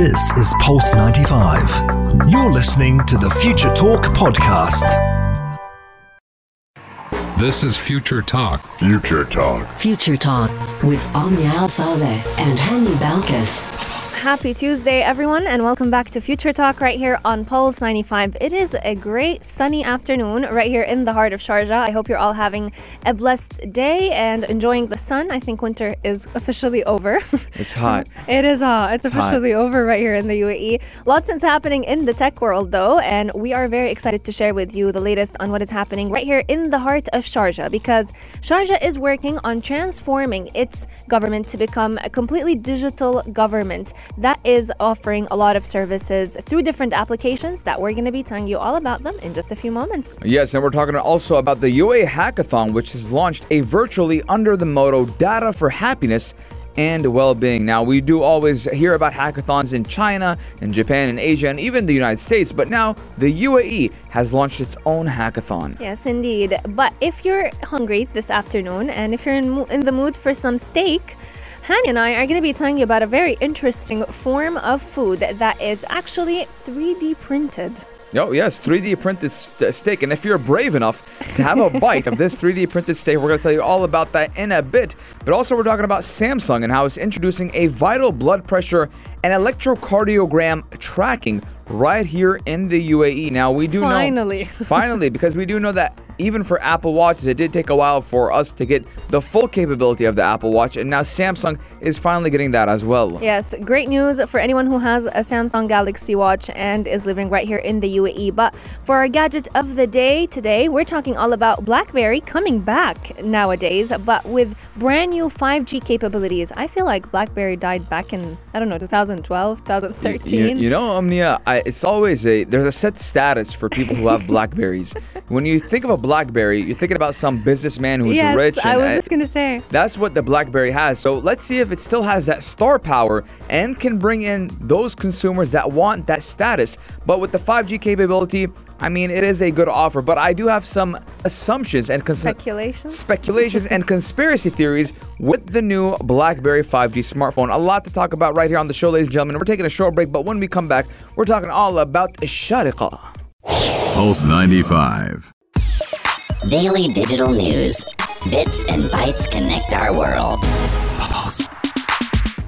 This is Pulse 95. You're listening to the Future Talk podcast. This is Future Talk. Future Talk. Future Talk with Omnia Saleh and Hani Balkis. Happy Tuesday, everyone, and welcome back to Future Talk right here on Pulse 95. It is a great sunny afternoon right here in the heart of Sharjah. I hope you're all having a blessed day and enjoying the sun. I think winter is officially over. It's hot. it is hot. It's, It's hot. officially over right here in the UAE. Lots is happening in the tech world, though, and we are very excited to share with you the latest on what is happening right here in the heart of Sharjah because Sharjah is working on transforming its government to become a completely digital government that is offering a lot of services through different applications that we're going to be telling you all about them in just a few moments. Yes, and we're talking also about the UAE Hackathon, which has launched a virtually under the motto Data for Happiness and Well-being. Now, we do always hear about hackathons in China, in Japan, in Asia, and even the United States, but now the UAE has launched its own hackathon. Yes, indeed. But if you're hungry this afternoon and if you're in, in the mood for some steak, Hani and I are going to be telling you about a very interesting form of food that is actually 3D printed. Oh, yes, 3D printed st- steak. And if you're brave enough to have a bite of this 3D printed steak, we're going to tell you all about that in a bit. But also, we're talking about Samsung and how it's introducing a vital blood pressure and electrocardiogram tracking right here in the UAE. Now, we do Finally. know. Finally, finally, because we do know that even for Apple Watches, it did take a while for us to get the full capability of the Apple Watch. And now Samsung is finally getting that as well. Yes, great news for anyone who has a Samsung Galaxy Watch and is living right here in the UAE. But for our gadget of the day today, we're talking all about BlackBerry coming back nowadays, but with brand new 5G capabilities. I feel like BlackBerry died back in, I don't know, 2012, 2013. You, you know, Omnia, I, it's always a there's a set status for people who have Blackberries. when you think of a Blackberry, you're thinking about some businessman who's yes, rich. I was just going to say. That's what the BlackBerry has. So let's see if it still has that star power and can bring in those consumers that want that status. But with the 5G capability, I mean, it is a good offer. But I do have some assumptions and cons- Speculations? speculations and conspiracy theories with the new BlackBerry 5G smartphone. A lot to talk about right here on the show, ladies and gentlemen. We're taking a short break, but when we come back, we're talking all about Shariqa. Pulse 95. Daily digital news. Bits and bytes connect our world.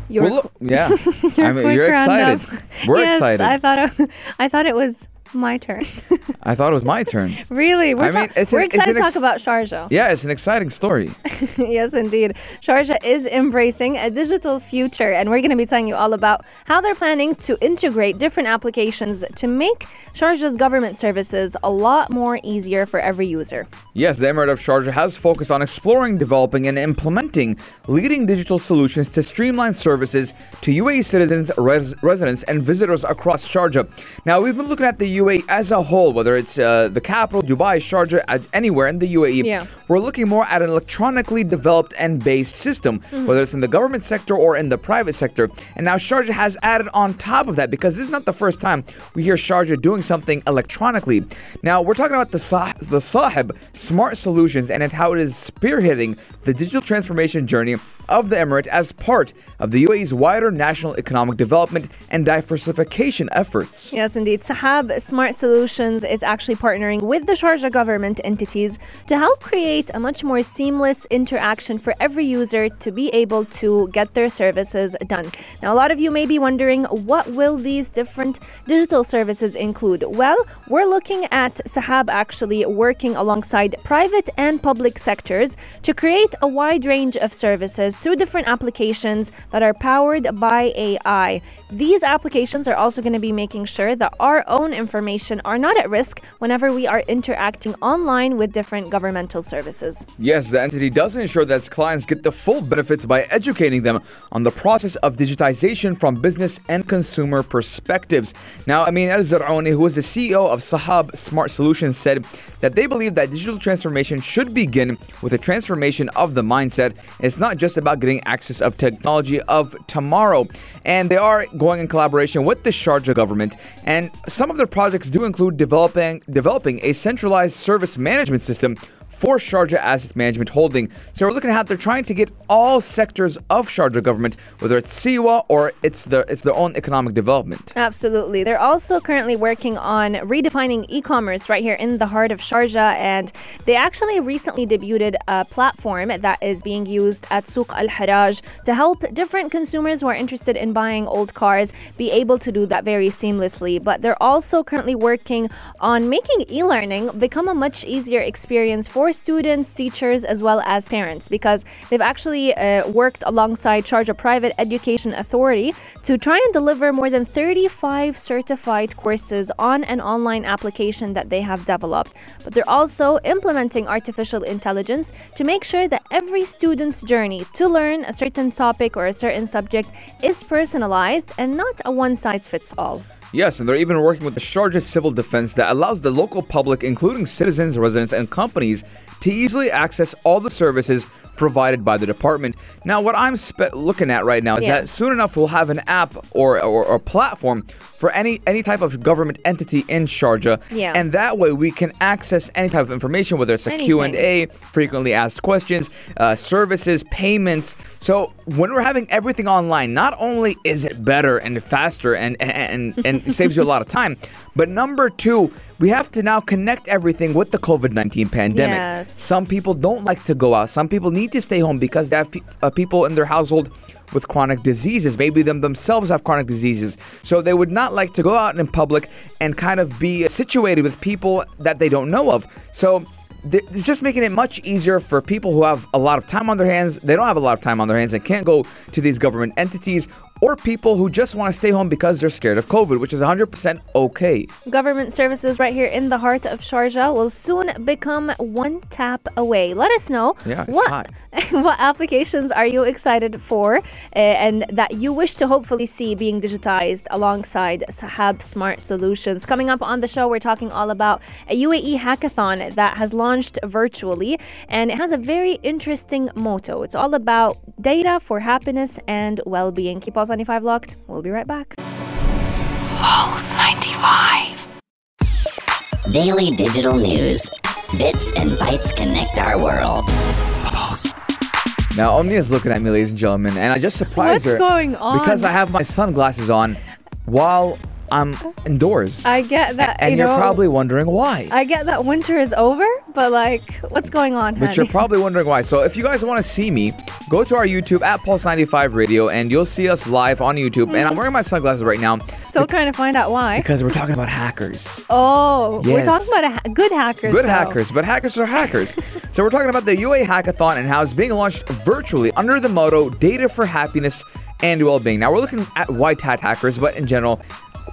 Your Well, look, yeah, your I mean, you're excited. roundup. We're yes, excited. I thought it, I thought it was my turn. I thought it was my turn. really, we're, I mean, ta- we're excited to ex- talk about Sharjah. Yeah, it's an exciting story. yes, indeed. Sharjah is embracing a digital future, and we're going to be telling you all about how they're planning to integrate different applications to make Sharjah's government services a lot more easier for every user. Yes, the Emirate of Sharjah has focused on exploring, developing, and implementing leading digital solutions to streamline services to UAE citizens, res- residents, and visitors across Sharjah. Now, we've been looking at the UAE as a whole, whether it's uh, the capital, Dubai, Sharjah, uh, anywhere in the UAE. Yeah. We're looking more at an electronically developed and based system, whether it's in the government sector or in the private sector. And now Sharjah has added on top of that because this is not the first time we hear Sharjah doing something electronically. Now we're talking about the Sah- the Sahab Smart Solutions and how it is spearheading the digital transformation journey of the Emirate as part of the UAE's wider national economic development and diversification efforts. Yes, indeed. Sahab Smart Solutions is actually partnering with the Sharjah government entities to help create a much more seamless interaction for every user to be able to get their services done. Now, a lot of you may be wondering what will these different digital services include? Well, we're looking at Sahab actually working alongside private and public sectors to create a wide range of services through different applications that are powered by AI. These applications are also going to be making sure that our own information are not at risk whenever we are interacting online with different governmental services. Yes, the entity does ensure that its clients get the full benefits by educating them on the process of digitization from business and consumer perspectives. Now, Amin Al Zar'oni, who is the CEO of Sahab Smart Solutions, said that they believe that digital transformation should begin with a transformation of the mindset. It's not just about getting access of technology of tomorrow. And they are going in collaboration with the Sharjah government. And some of their projects do include developing developing a centralized service management system for Sharjah Asset Management Holding. So we're looking at how they're trying to get all sectors of Sharjah government, whether it's SEWA or it's the it's their own economic development. Absolutely. They're also currently working on redefining e commerce right here in the heart of Sharjah. And they actually recently debuted a platform that is being used at Souq Al Haraj to help different consumers who are interested in buying old cars be able to do that very seamlessly. But they're also currently working on making e learning become a much easier experience for students, teachers, as well as parents because they've actually uh, worked alongside Sharjah Private Education Authority to try and deliver more than 35 certified courses on an online application that they have developed. But they're also implementing artificial intelligence to make sure that every student's journey to learn a certain topic or a certain subject is personalized and not a one size fits all. Yes, and they're even working with the Sharjah Civil Defense that allows the local public, including citizens, residents, and companies, to easily access all the services provided by the department. Now, what I'm spe- looking at right now is Yeah. that soon enough we'll have an app or, or, or platform for any any type of government entity in Sharjah, Yeah. and that way we can access any type of information, whether it's a. Q&A, frequently asked questions, uh, services, payments. So when we're having everything online, not only is it better and faster and and and it saves you a lot of time, but number two, we have to now connect everything with the COVID nineteen pandemic. Yes. Some people don't like to go out. Some people need to stay home because they have pe- uh, people in their household with chronic diseases. Maybe them themselves have chronic diseases. So they would not like to go out in public and kind of be situated with people that they don't know of. So it's just making it much easier for people who have a lot of time on their hands. They don't have a lot of time on their hands and can't go to these government entities. Or people who just want to stay home because they're scared of COVID, which is 100% okay. Government services right here in the heart of Sharjah will soon become one tap away. Let us know Yeah, what what applications are you excited for uh, and that you wish to hopefully see being digitized alongside Sahab Smart Solutions. Coming up on the show, we're talking all about a UAE hackathon that has launched virtually and it has a very interesting motto. It's all about data for happiness and well-being. Keep Pulse 95 locked. We'll be right back. Pulse 95. Daily digital news. Bits and bytes connect our world. Now, Omnia is looking at me, ladies and gentlemen, and I just surprised What's her going on? because I have my sunglasses on while I'm indoors. I get that. and you you're know, probably wondering why. I get that winter is over, but like, what's going on? but you're probably wondering why. So if you guys want to see me, go to our YouTube at Pulse95 Radio and you'll see us live on YouTube. And Mm-hmm. I'm wearing my sunglasses right now Still trying to find out why. because we're talking about hackers. Oh, we're talking about a ha- good hackers. Good though. hackers, but hackers are hackers. so we're talking about the UAE Hackathon and how it's being launched virtually under the motto Data for Happiness and Well-Being. Now we're looking at white hat hackers, but in general,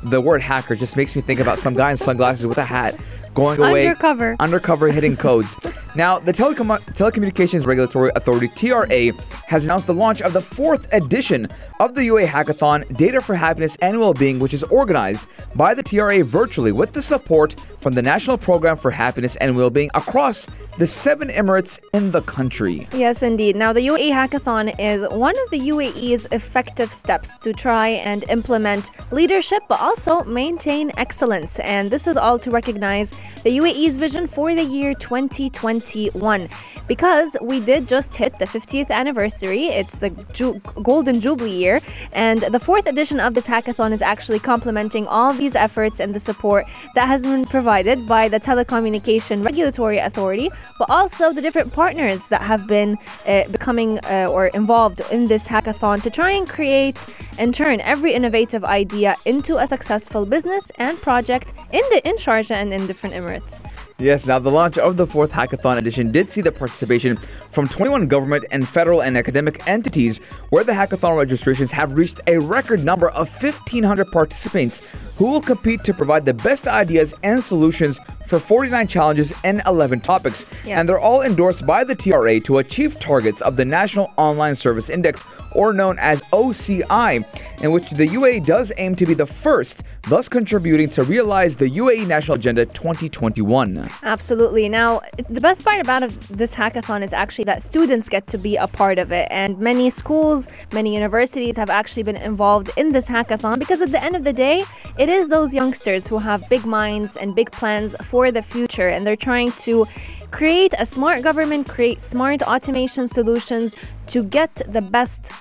the word hacker just makes me think about some guy in sunglasses with a hat going away Undercover. undercover hitting codes. Now, the Telecom- Telecommunications Regulatory Authority (TRA) has announced the launch of the fourth edition of the UAE Hackathon Data for Happiness and Well-Being, which is organized by the TRA virtually with the support from the National Program for Happiness and Well-Being across the seven Emirates in the country. Yes, indeed. Now, the UAE Hackathon is one of the UAE's effective steps to try and implement leadership, but also maintain excellence. And this is all to recognize the UAE's vision for the year 2021. Because we did just hit the 50th anniversary, it's the ju- Golden Jubilee year, and the fourth edition of this hackathon is actually complementing all these efforts and the support that has been provided by the Telecommunication Regulatory Authority, but also the different partners that have been uh, becoming uh, or involved in this hackathon to try and create and turn every innovative idea into a successful business and project in the in Sharjah and in different Emirates. Yes, now the launch of the fourth hackathon edition did see the participation from 21 government and federal and academic entities, where the hackathon registrations have reached a record number of 1,500 participants who will compete to provide the best ideas and solutions for 49 challenges and 11 topics. Yes. And they're all endorsed by the TRA to achieve targets of the National Online Service Index, or known as OSI, in which the UAE does aim to be the first, thus contributing to realize the UAE National Agenda 2021. Absolutely. Now, the best part about this hackathon is actually that students get to be a part of it. And many schools, many universities have actually been involved in this hackathon because at the end of the day, it is those youngsters who have big minds and big plans for the future. And they're trying to create a smart government, create smart automation solutions to get the best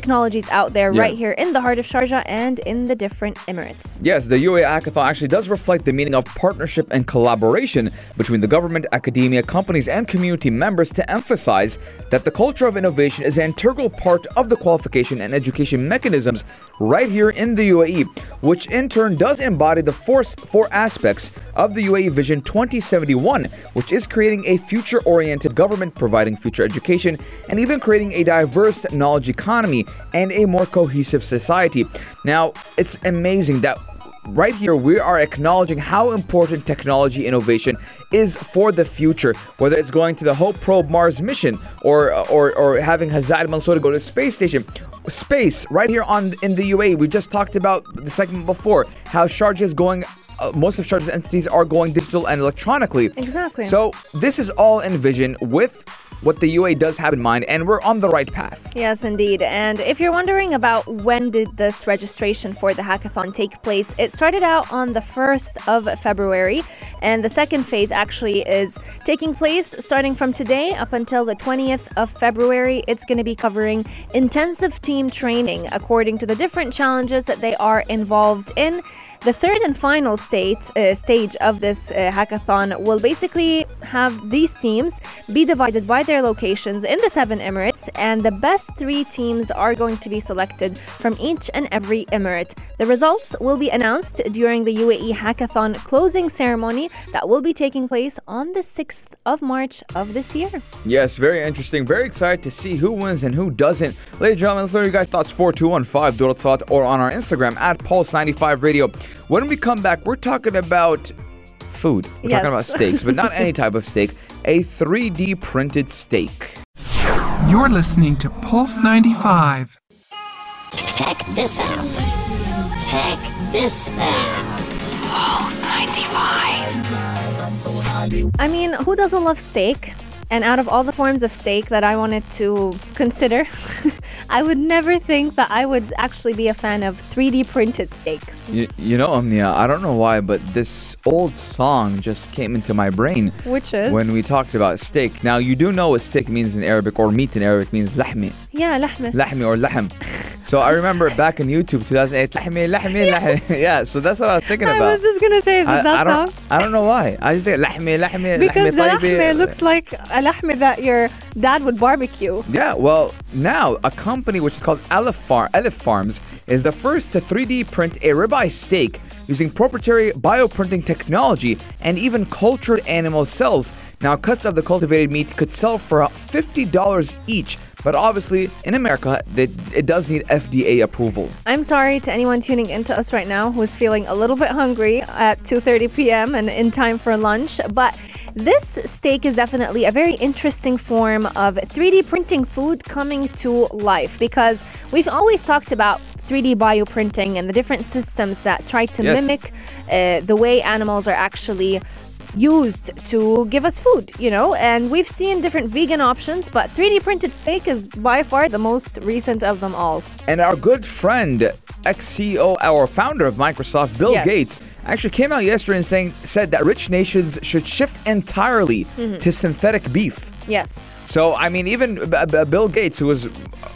technologies out there Yeah. right here in the heart of Sharjah and in the different Emirates. Yes, the UAE Hackathon actually does reflect the meaning of partnership and collaboration between the government, academia, companies, and community members to emphasize that the culture of innovation is an integral part of the qualification and education mechanisms right here in the UAE, which in turn does embody the four, four aspects of the UAE Vision 2071, which is creating a future oriented government, providing future education, and even creating a diverse knowledge economy and a more cohesive society. Now, it's amazing that right here we are acknowledging how important technology innovation is for the future whether it's going to the hope probe mars mission or or, or having Hazza mansour go to space station space right here on in the uae we just talked about the segment before how sharjah is going uh, most of Sharjah's entities are going digital and electronically. Exactly. So this is all in vision with what the UA does have in mind, and we're on the right path. Yes, indeed. And if you're wondering about when did this registration for the hackathon take place, it started out on the 1st of February, and the second phase actually is taking place starting from today up until the 20th of February. It's going to be covering intensive team training according to the different challenges that they are involved in. The third and final state, uh, stage of this uh, hackathon will basically have these teams be divided by their locations in the seven Emirates, and the best three teams are going to be selected from each and every Emirate. The results will be announced during the UAE Hackathon closing ceremony that will be taking place on the 6th of March of this year. Yes, very interesting. Very excited to see who wins and who doesn't. Ladies and gentlemen, let's know your guys' thoughts 4215 Duratsat or on our Instagram at Pulse95 Radio. When we come back, we're talking about food. We're Yes. talking about steaks, but not any type of steak, a 3D printed steak. You're listening to Pulse 95. Check this out. Check this out. Pulse 95. I mean, who doesn't love steak? And out of all the forms of steak that I wanted to consider, I would never think that I would actually be a fan of 3D printed steak. You, you know, Omnia, I don't know why, but this old song just came into my brain Which is? when we talked about steak. Now, you do know what steak means in Arabic, or meat in Arabic means lahmi. yeah, lahme. Lahmi or lahm. So I remember back in YouTube 2008, lahmi, lahmi, lahmi. Yeah, so that's what I was thinking about. I was just gonna say, is I, it that I don't, song? I don't know why. I just think lahmi, lahmi, Because lahmi lahme tayyibi. looks like a lahme that your dad would barbecue. Yeah, well, now a company which is called Aleph, Far- Aleph Farms is the first to 3D print a ribeye steak using proprietary bioprinting technology and even cultured animal cells. Now, cuts of the cultivated meat could sell for $50 each, but obviously in America, it, it does need FDA approval. I'm sorry to anyone tuning into us right now who is feeling a little bit hungry at 2:30 p.m. and in time for lunch, but this steak is definitely a very interesting form of 3D printing food coming to life because we've always talked about 3D bioprinting and the different systems that try to Yes. mimic uh, the way animals are actually used to give us food, you know, and we've seen different vegan options, but 3D printed steak is by far the most recent of them all. And our good friend, ex CEO, our founder of Microsoft, Bill Yes. Gates, actually came out yesterday and saying said that rich nations should shift entirely Mm-hmm. to synthetic beef. Yes. So I mean, even B- B- Bill Gates, who was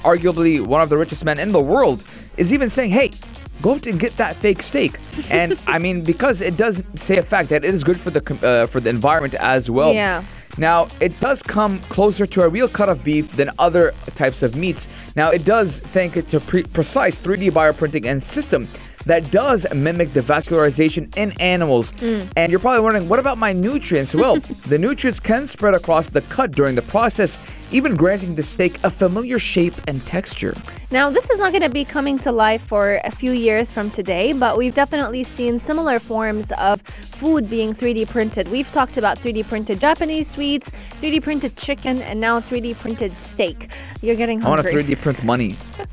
arguably one of the richest men in the world, is even saying, "Hey." Go and get that fake steak, and I mean because it does say a fact that it is good for the uh, for the environment as well. Yeah. Now, it does come closer to a real cut of beef than other types of meats. Now, it does thank it to pre- precise 3D bioprinting and system that does mimic the vascularization in animals. And you're probably wondering, what about my nutrients? Well, the nutrients can spread across the cut during the process, even granting the steak a familiar shape and texture. Now, this is not going to be coming to life for a few years from today, but we've definitely seen similar forms of food being 3D printed. We've talked about 3D printed Japanese sweets, 3D printed chicken, and now 3D printed steak. You're getting hungry. I want to 3D print money.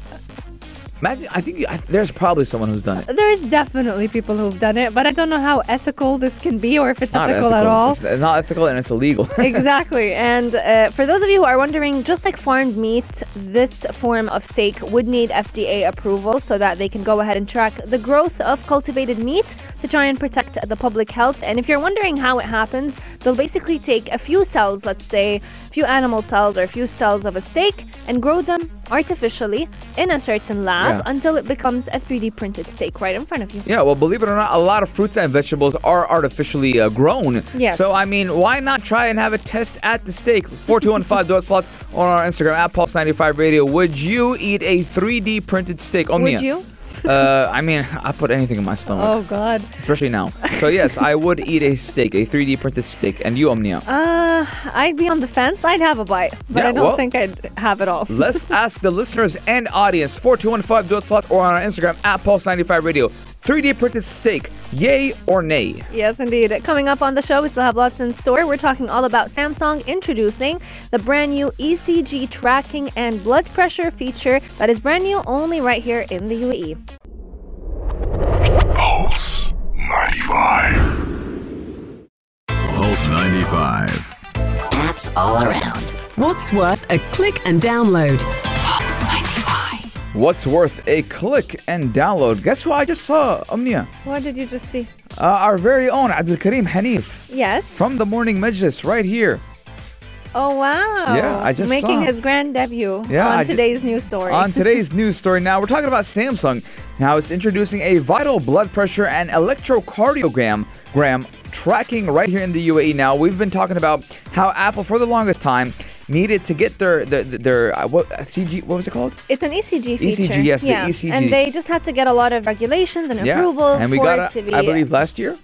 Imagine, I think I, there's probably someone who's done it. There's definitely people who've done it, but I don't know how ethical this can be or if it's, not ethical, at all. It's not ethical and it's illegal. exactly. And uh, for those of you who are wondering, just like farmed meat, this form of steak would need FDA approval so that they can go ahead and track the growth of cultivated meat to try and protect the public health. And if you're wondering how it happens, they'll basically take a few cells, let's say a few animal cells or a few cells of a steak, and grow them artificially in a certain lab Yeah. until it becomes a 3D printed steak right in front of you. Yeah, well, believe it or not, a lot of fruits and vegetables are artificially uh, grown. Yes. So, I mean, why not try and have a test at the steak? 4215 dot slot on our Instagram at Pulse95 Radio. Would you eat a 3D printed steak? Omnia? Would you? Uh, I mean, I put anything in my stomach, Oh, God. especially now. So, yes, I would eat a steak, a 3D printed steak. And you, Omnia? Uh, I'd be on the fence. I'd have a bite, but Yeah, I don't well- think I'd have it all. Let's ask the listeners and audience 4215 dot slot or on our Instagram at Pulse95 Radio. 3D printed steak, yay or nay? Yes, indeed. Coming up on the show, we still have lots in store. We're talking all about Samsung introducing the brand new ECG tracking and blood pressure feature that is brand new only right here in the. UAE. Pulse 95. Pulse 95. Apps all around. What's worth a click and download? Pulse 95. What's worth a click and download? Guess who I just saw, Omnia? What did you just see? Uh, our very own Abdul Karim Hanif Yes. from the Morning Majlis right here. Oh wow. Yeah, I just making saw. his grand debut Yeah, on I today's news story. On today's news story now, we're talking about Samsung. Now it's introducing a vital blood pressure and electrocardiogram gram tracking right here in the UAE. Now we've been talking about how Apple for the longest time needed to get their their, their uh, what uh, CG what was it called? it's an ECG feature. ECG, yes, the yeah. ECG. And they just had to get a lot of regulations and approvals and we for got it to be. I believe last year.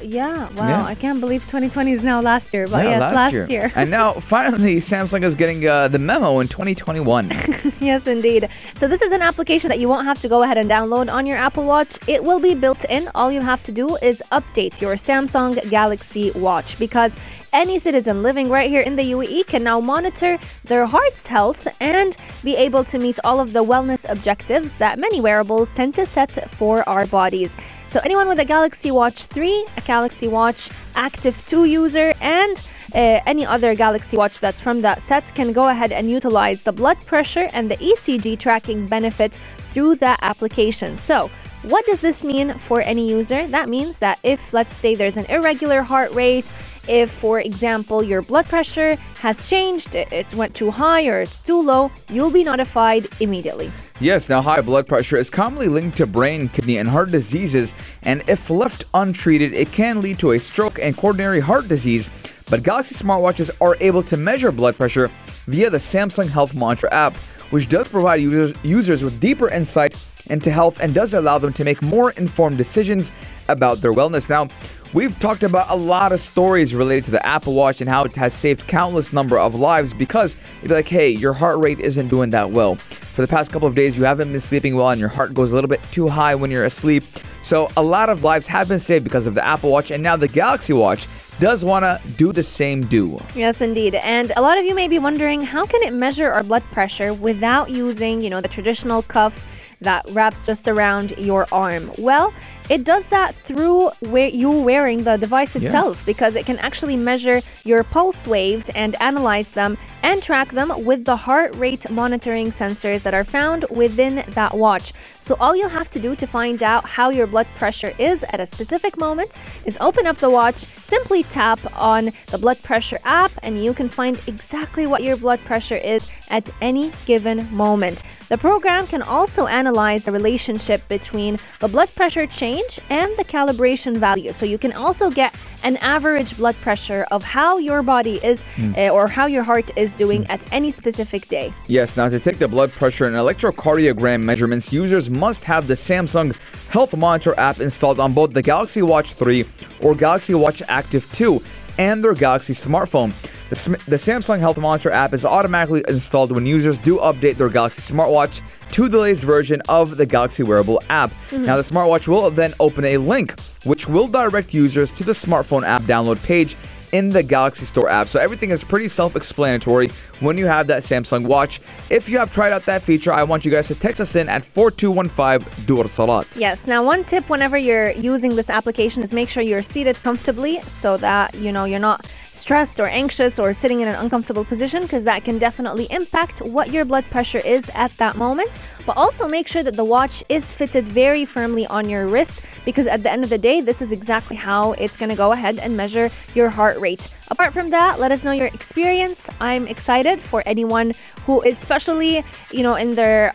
Yeah. Wow. Yeah. I can't believe 2020 is now last year, but Yeah, yes, last, year. and now finally Samsung is getting uh, the memo in 2021. Yes, indeed. So this is an application that you won't have to go ahead and download on your Apple Watch. It will be built in. All you'll have to do is update your Samsung Galaxy Watch because any citizen living right here in the UAE can now monitor their heart's health and be able to meet all of the wellness objectives that many wearables tend to set for our bodies. So anyone with a Galaxy Watch 3, a Galaxy Watch Active 2 user, and uh, any other Galaxy Watch that's from that set can go ahead and utilize the blood pressure and the ECG tracking benefit through that application. So, what does this mean for any user? That means that if, let's say, there's an irregular heart rate, if, for example, your blood pressure has changed, it went too high or it's too low, you'll be notified immediately. Yes, now high blood pressure is commonly linked to brain, kidney, and heart diseases, and if left untreated, it can lead to a stroke and coronary heart disease. But Galaxy smartwatches are able to measure blood pressure via the Samsung Health Monitor app, which does provide users, users with deeper insight into health and does allow them to make more informed decisions about their wellness. Now, We've talked about a lot of stories related to the Apple Watch and how it has saved countless number of lives because you'd be like, hey, your heart rate isn't doing that well. For the past couple of days, you haven't been sleeping well and your heart goes a little bit too high when you're asleep. So, a lot of lives have been saved because of the Apple Watch, and now the Galaxy Watch does want to do the same do. Yes, indeed. And a lot of you may be wondering how can it measure our blood pressure without using, you know, the traditional cuff that wraps just around your arm? Well, it does that through where you wearing the device itself because it can actually measure your pulse waves and analyze them and track them with the heart rate monitoring sensors that are found within that watch. So all you'll have to do to find out how your blood pressure is at a specific moment is open up the watch, simply tap on the blood pressure app and you can find exactly what your blood pressure is at any given moment. The program can also analyze the relationship between the blood pressure change and the calibration value. So you can also get an average blood pressure of how your body is uh, or how your heart is doing at any specific day. Yes, now to take the blood pressure and electrocardiogram measurements, users must have the Samsung Health Monitor app installed on both the Galaxy Watch 3 or Galaxy Watch Active 2 and their Galaxy smartphone. The, the Samsung Health Monitor app is automatically installed when users do update their Galaxy smartwatch to the latest version of the Galaxy Wearable app. Mm-hmm. Now, the smartwatch will then open a link which will direct users to the smartphone app download page in the Galaxy Store app. So everything is pretty self explanatory when you have that Samsung watch. If you have tried out that feature, I want you guys to text us in at 4215 Dur Salat. Yes. Now, one tip whenever you're using this application is make sure you're seated comfortably so that you know you're not stressed or anxious or sitting in an uncomfortable position because that can definitely impact what your blood pressure is at that moment. But also make sure that the watch is fitted very firmly on your wrist because at the end of the day, this is exactly how it's going to go ahead and measure your heart rate. Apart from that, let us know your experience. I'm excited for anyone who especially, you know, in their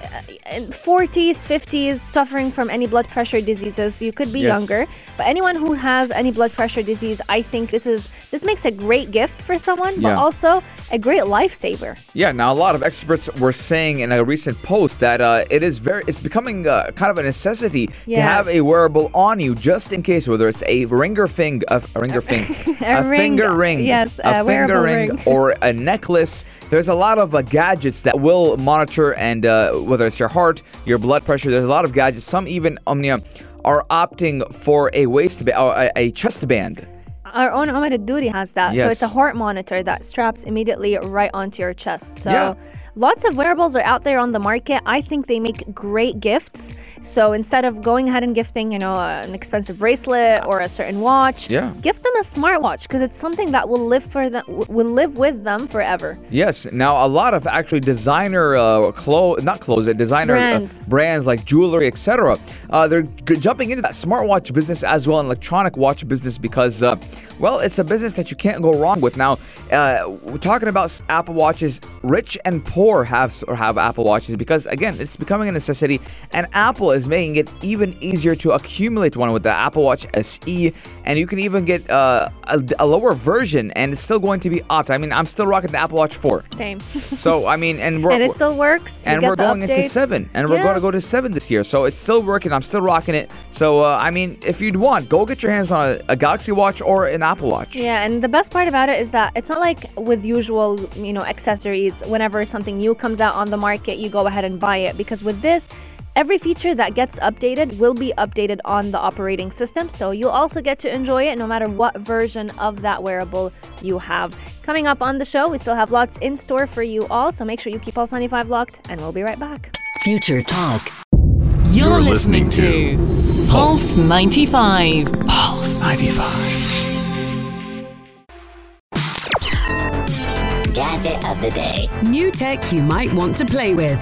40s, 50s, suffering from any blood pressure diseases. You could be Yes. younger, but anyone who has any blood pressure disease, I think this is this makes a great gift for someone, but Yeah. also a great lifesaver. Yeah, now a lot of experts were saying in a recent post that uh, it is very, it's becoming uh, kind of a necessity to have a wearable on you just in case, whether it's a ringer thing, a, a ringer thing, A ring, finger ring, yes, a, a finger ring, ring. or a necklace. There's a lot of uh, gadgets that will monitor and uh, whether it's your heart, your blood pressure. There's a lot of gadgets. Some even um, Omnia are opting for a waist ba- or a, a chest band. Our own Duri has that. So it's a heart monitor that straps immediately right onto your chest. So Yeah. Lots of wearables are out there on the market. I think they make great gifts. So instead of going ahead and gifting, you know, an expensive bracelet or a certain watch, Yeah. gift them a smartwatch because it's something that will live for them will live with them forever. Yes. Now, a lot of actually designer uh, clothes, not clothes, uh, designer Brands. Uh, brands like jewelry, etc. Uh, they're g- jumping into that smartwatch business as well, and electronic watch business because, uh, well, it's a business that you can't go wrong with. Now, uh, we're talking about Apple watches. Rich and poor have or have Apple watches because, again, it's becoming a necessity, and Apple is making it even easier to accumulate one with the Apple Watch SE, and you can even get uh, a, a lower version, and it's still going to be opt. I mean, I'm still rocking the Apple Watch 4. Same. So I mean, and we're and it still works. You and we're going into seven, and we're Yeah. going to go to seven this year. So it's still working. I'm still rocking it. So uh, I mean, if you'd want, go get your hands on a, a Galaxy Watch or an Apple Watch. Yeah, and the best part about it is that it's not like with usual, you know, accessories. Whenever something new comes out on the market, you go ahead and buy it because with this, every feature that gets updated will be updated on the operating system. So you'll also get to enjoy it no matter what version of that wearable you have. Coming up on the show, we still have lots in store for you all. So make sure you keep Pulse 95 locked, and we'll be right back. Future Talk. You're, You're listening, listening to Pulse 95. Pulse 95. Gadget of the day. New tech you might want to play with.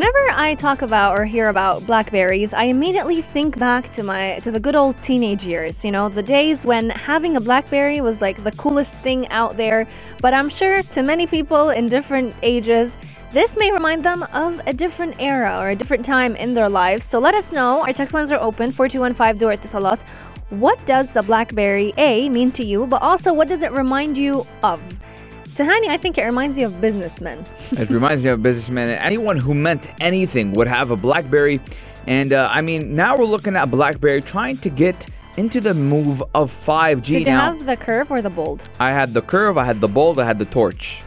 Pulse 95. Whenever I talk about or hear about blackberries, I immediately think back to my to the good old teenage years, you know, the days when having a blackberry was like the coolest thing out there. But I'm sure to many people in different ages, this may remind them of a different era or a different time in their lives. So let us know. Our text lines are open 4215 do it this a lot. What does the blackberry A mean to you, but also what does it remind you of? Tahani, I think it reminds you of businessmen. it reminds me of businessmen. anyone who meant anything would have a BlackBerry. And uh, I mean, now we're looking at BlackBerry trying to get into the move of 5G. Did you now, have the curve or the bold? I had the curve, I had the bold, I had the torch.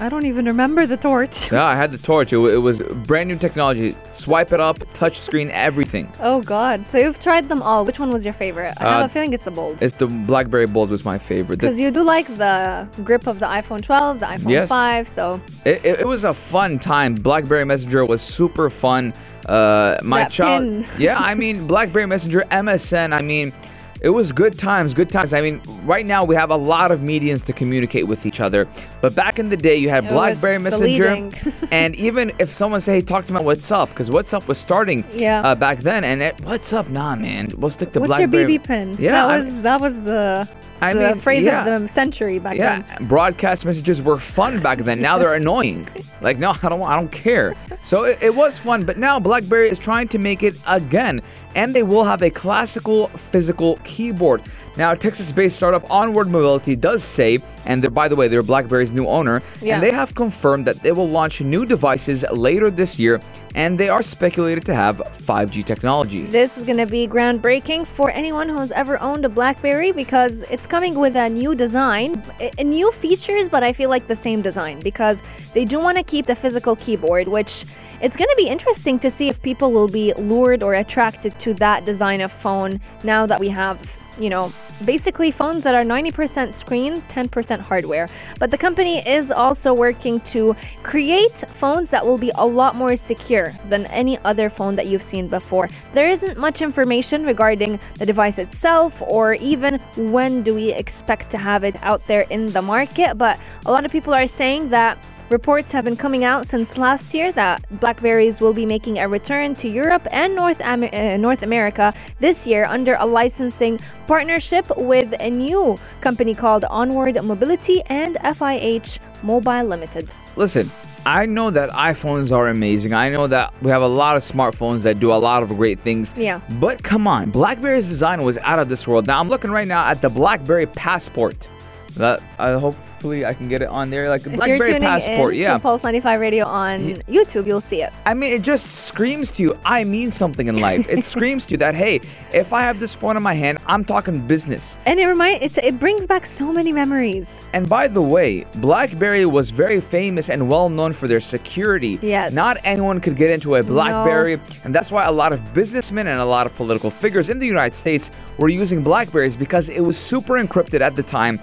I don't even remember the torch. Yeah, I had the torch. It, it was brand new technology. Swipe it up, touch screen, everything. Oh God! So you've tried them all. Which one was your favorite? I have Uh, a feeling it's the bold. It's the BlackBerry Bold was my favorite. The- Because you do like the grip of the iPhone 12, the iPhone Yes. 5. So It, it, it was a fun time. BlackBerry Messenger was super fun. Uh, my That child, pin. yeah. I mean, BlackBerry Messenger, MSN. I mean, it was good times, good times. I mean, right now we have a lot of mediums to communicate with each other. But back in the day, you had It BlackBerry Messenger, and even if someone say, "Hey, talk to me on WhatsApp," because WhatsApp was starting Yeah. uh, back then, and it, what's up, nah, man, we'll stick to what's your BlackBerry. BB pin? Yeah, that I was that was the I the mean, phrase yeah. of the century back then. Yeah, then. broadcast messages were fun back then. Now they're annoying. Like, no, I don't, I don't care. So it, it was fun, but now BlackBerry is trying to make it again, and they will have a classical physical keyboard. Now, Texas-based startup Onward Mobility does say, and they're, by the way, they're BlackBerry's new owner, Yeah. and they have confirmed that they will launch new devices later this year, and they are speculated to have 5G technology. This is going to be groundbreaking for anyone who's ever owned a BlackBerry because it's coming with a new design, new features, but I feel like the same design because they do want to keep the physical keyboard, which it's going to be interesting to see if people will be lured or attracted to that design of phone now that we have you know, basically phones that are 90% screen, 10% hardware. But the company is also working to create phones that will be a lot more secure than any other phone that you've seen before. There isn't much information regarding the device itself or even when do we expect to have it out there in the market, but a lot of people are saying that Reports have been coming out since last year that Blackberries will be making a return to Europe and North, Amer- uh, North America this year under a licensing partnership with a new company called Onward Mobility and FIH Mobile Limited. Listen, I know that iPhones are amazing. I know that we have a lot of smartphones that do a lot of great things. Yeah. But come on, BlackBerry's design was out of this world. Now I'm looking right now at the BlackBerry Passport. That I hopefully I can get it on there like If BlackBerry Passport. in yeah. to Pulse 95 Radio on YouTube, you'll see it. I mean, it just screams to you, I mean something in life. It screams to you that, hey, if I have this phone in my hand, I'm talking business. And it remind it, it brings back so many memories. And by the way, BlackBerry was very famous and well known for their security. Yes. Not anyone could get into a BlackBerry, and that's why a lot of businessmen and a lot of political figures in the United States were using BlackBerries because it was super encrypted at the time.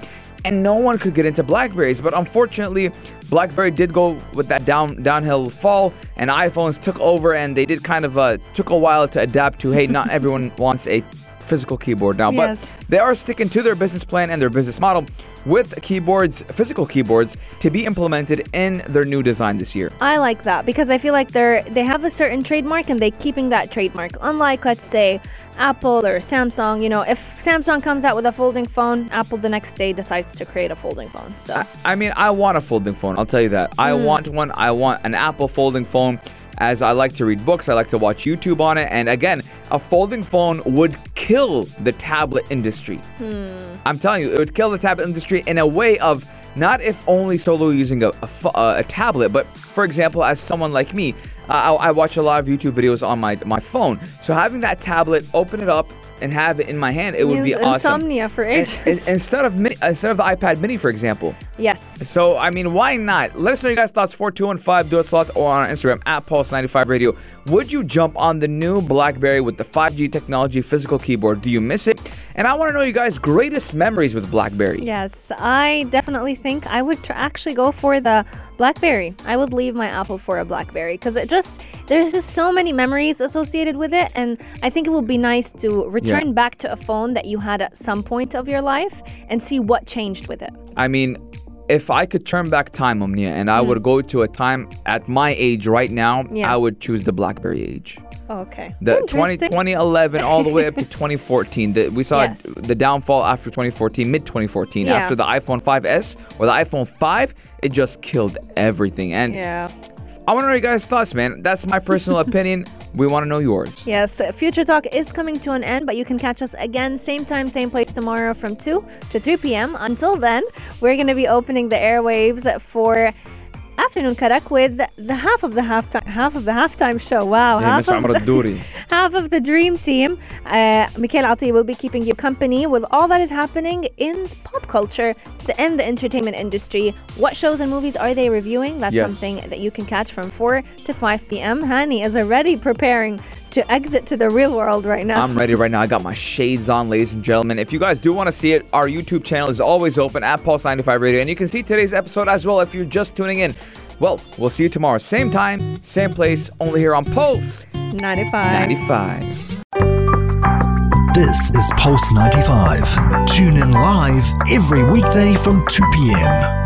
And no one could get into Blackberries, but unfortunately, BlackBerry did go with that down downhill fall, and iPhones took over, and they did kind of uh, took a while to adapt to. Hey, not everyone wants a physical keyboard now, Yes. but they are sticking to their business plan and their business model with keyboards, physical keyboards, to be implemented in their new design this year. I like that because I feel like they're they have a certain trademark and they're keeping that trademark. Unlike let's say Apple or Samsung, you know, if Samsung comes out with a folding phone, Apple the next day decides to create a folding phone. So I mean, I want a folding phone. I'll tell you that. I mm. want one. I want an Apple folding phone. As I like to read books, I like to watch YouTube on it. And again, a folding phone would kill the tablet industry. I'm telling you, it would kill the tablet industry in a way of not if only solo using a, a, uh, a tablet, but for example, as someone like me, uh, I, I watch a lot of YouTube videos on my, my phone. So having that tablet, open it up, and have it in my hand, it would be awesome. insomnia for ages. in- instead of mini, instead of the iPad Mini, for example. yes. So, I mean, why not? Let us know your guys' thoughts 4215 do it slot or on our Instagram at Pulse95 Radio. Would you jump on the new Blackberry with the 5G technology physical keyboard? Do you miss it? And I want to know you guys' greatest memories with Blackberry. Yes, I definitely think I would tr- actually go for the BlackBerry. I would leave my Apple for a BlackBerry because it just there's just so many memories associated with it, and I think it would be nice to return Yeah. back to a phone that you had at some point of your life and see what changed with it. I mean, if I could turn back time, Omnia, and I would go to a time at my age right now, Mm. Yeah. I would choose the Blackberry age. Oh, okay. The 20, 2011 all the way up to 2014. The, we saw Yes. the downfall after 2014, mid 2014. Yeah. After the iPhone 5S or the iPhone 5, it just killed everything. And Yeah. I want to know your guys' thoughts, man. That's my personal opinion. We want to know yours. Yes, Future Talk is coming to an end, but you can catch us again, same time, same place tomorrow from 2 to 3 p.m. Until then, we're going to be opening the airwaves for Afternoon Karak with the half of the halftime half of the halftime show. Wow, Hey, half of the- half of the dream team. Uh, Mikhail Ati will be keeping you company with all that is happening in pop culture the, and the entertainment industry. What shows and movies are they reviewing? That's Yes. something that you can catch from 4 to 5 p.m. Hani is already preparing to exit to the real world right now. I'm ready right now. I got my shades on, ladies and gentlemen. If you guys do want to see it, our YouTube channel is always open at Pulse95 Radio, and you can see today's episode as well if you're just tuning in. Well, we'll see you tomorrow, same time, same place, only here on Pulse 95. 95. This is Pulse 95. Tune in live every weekday from 2 p.m.